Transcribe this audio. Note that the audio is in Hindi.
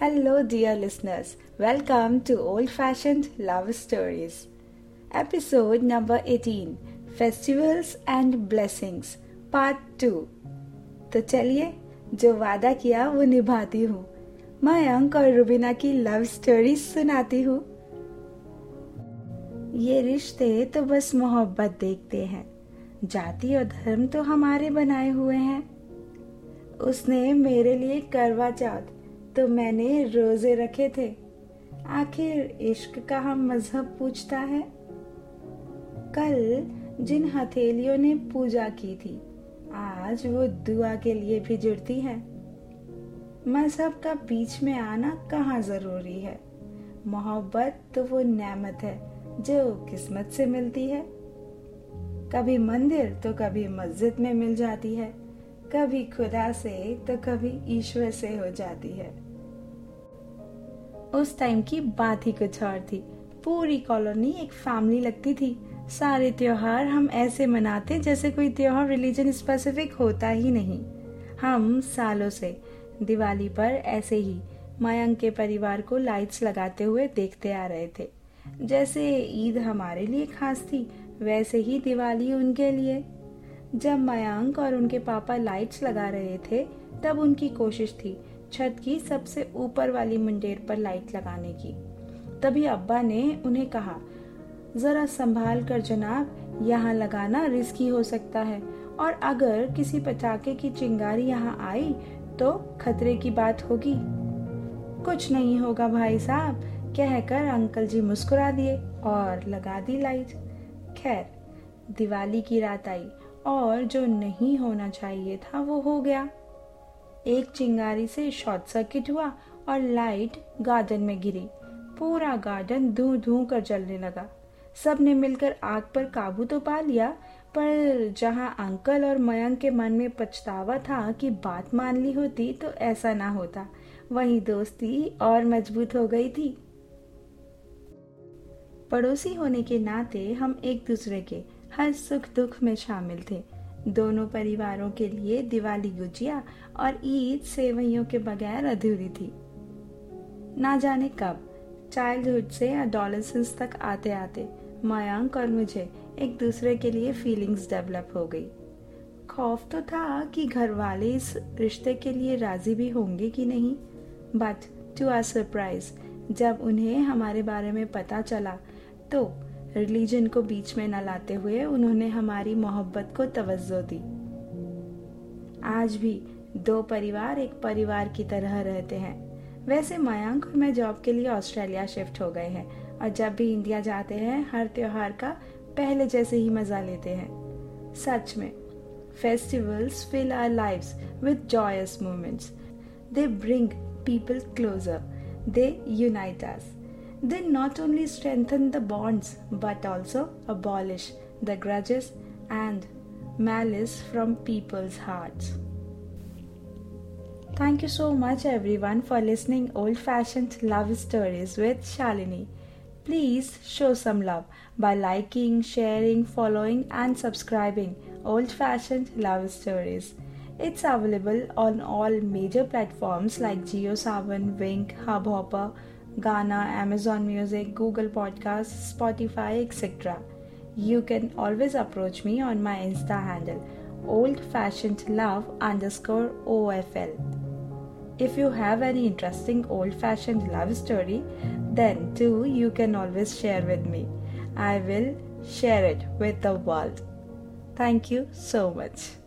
Hello, dear listeners. Welcome to Old Fashioned Love Stories. Episode number 18 Festivals and Blessings, Part 2. तो चलिए जो वादा किया वो निभाती हूँ मयंक और रुबीना की लव स्टोरी सुनाती हूँ ये रिश्ते तो बस मोहब्बत देखते हैं जाति और धर्म तो हमारे बनाए हुए हैं उसने मेरे लिए करवा चौथ तो मैंने रोज़े रखे थे। आखिर इश्क का हम मज़हब पूछता है। कल जिन हथेलियों ने पूजा की थी, आज वो दुआ के लिए भी जुड़ती है। मज़हब का बीच में आना कहाँ ज़रूरी है? मोहब्बत तो वो नेमत है, जो किस्मत से मिलती है। कभी मंदिर तो कभी मस्जिद में मिल जाती है। कभी खुदा से तो कभी ईश्वर से हो जाती है। उस टाइम की बात ही कुछ और थी। पूरी कॉलोनी एक फैमिली लगती थी। सारे त्योहार हम ऐसे मनाते जैसे कोई त्योहार रिलीजन स्पेसिफिक होता ही नहीं। हम सालों से दिवाली पर ऐसे ही मयंक के परिवार को लाइट्स लगाते हुए देखते आ रहे थे। जैसे ईद हमारे लिए खास थी, वैसे ही दिवाली उनके लिए। जब मयांक और उनके पापा लाइट्स लगा रहे थे, तब उनकी कोशिश थी छत की सबसे ऊपर वाली मुंडेर पर लाइट लगाने की। तभी अब्बा ने उन्हें कहा, जरा संभाल कर जनाब, यहाँ लगाना रिस्की हो सकता है। और अगर किसी पटाखे की चिंगारी यहाँ आई तो खतरे की बात होगी। कुछ नहीं होगा भाई साहब, कहकर अंकल जी मुस्कुरा दिए और लगा दी लाइट खैर, दिवाली की रात आई। और जो नहीं होना चाहिए था वो हो गया। एक चिंगारी से शॉर्ट सर्किट हुआ और लाइट गार्डन में गिरी। पूरा गार्डन धू धू कर जलने लगा। सबने मिलकर आग पर काबू तो पा लिया, पर जहाँ अंकल और मयंक के मन में पछतावा था कि बात मान ली होती तो ऐसा ना होता। वही दोस्ती और मज़बूत हो गई थी। पड़ोसी होने के नाते हम एक दूसरे के हर सुख दुख में शामिल थे। दोनों परिवारों के लिए दिवाली गुजिया और ईद सेवइयों के बगैर अधूरी थी। ना जाने कब चाइल्डहुड से अडोलेसेंस तक आते आते मयांक और मुझे एक दूसरे के लिए फीलिंग्स डेवलप हो गई। खौफ तो था कि घर वाले इस रिश्ते के लिए राज़ी भी होंगे कि नहीं बट टू आर सरप्राइज़ जब उन्हें हमारे बारे में पता चला तो रिलीजन को बीच में न लाते हुए उन्होंने हमारी मोहब्बत को तवज्जो दी। आज भी दो परिवार एक परिवार की तरह रहते हैं। वैसे मयांक और मैं जॉब के लिए ऑस्ट्रेलिया शिफ्ट हो गए हैं और जब भी इंडिया जाते हैं, हर त्योहार का पहले जैसे ही मज़ा लेते हैं। सच में festivals fill our lives with joyous moments they bring people closer they unite they not only strengthen the bonds but also abolish the grudges and malice from people's hearts. Thank you so much everyone for listening old fashioned love stories with Shalini. Please show some love by liking, sharing, following and subscribing old fashioned love stories. It's available on all major platforms like JioSavan, Wink, Hubhopper, Ghana, Amazon Music, Google Podcasts, Spotify, etc. You can always approach me on my Insta handle old fashioned love underscore OFL. If you have any interesting old fashioned love story, then too you can always share with me. I will share it with the world. Thank you so much.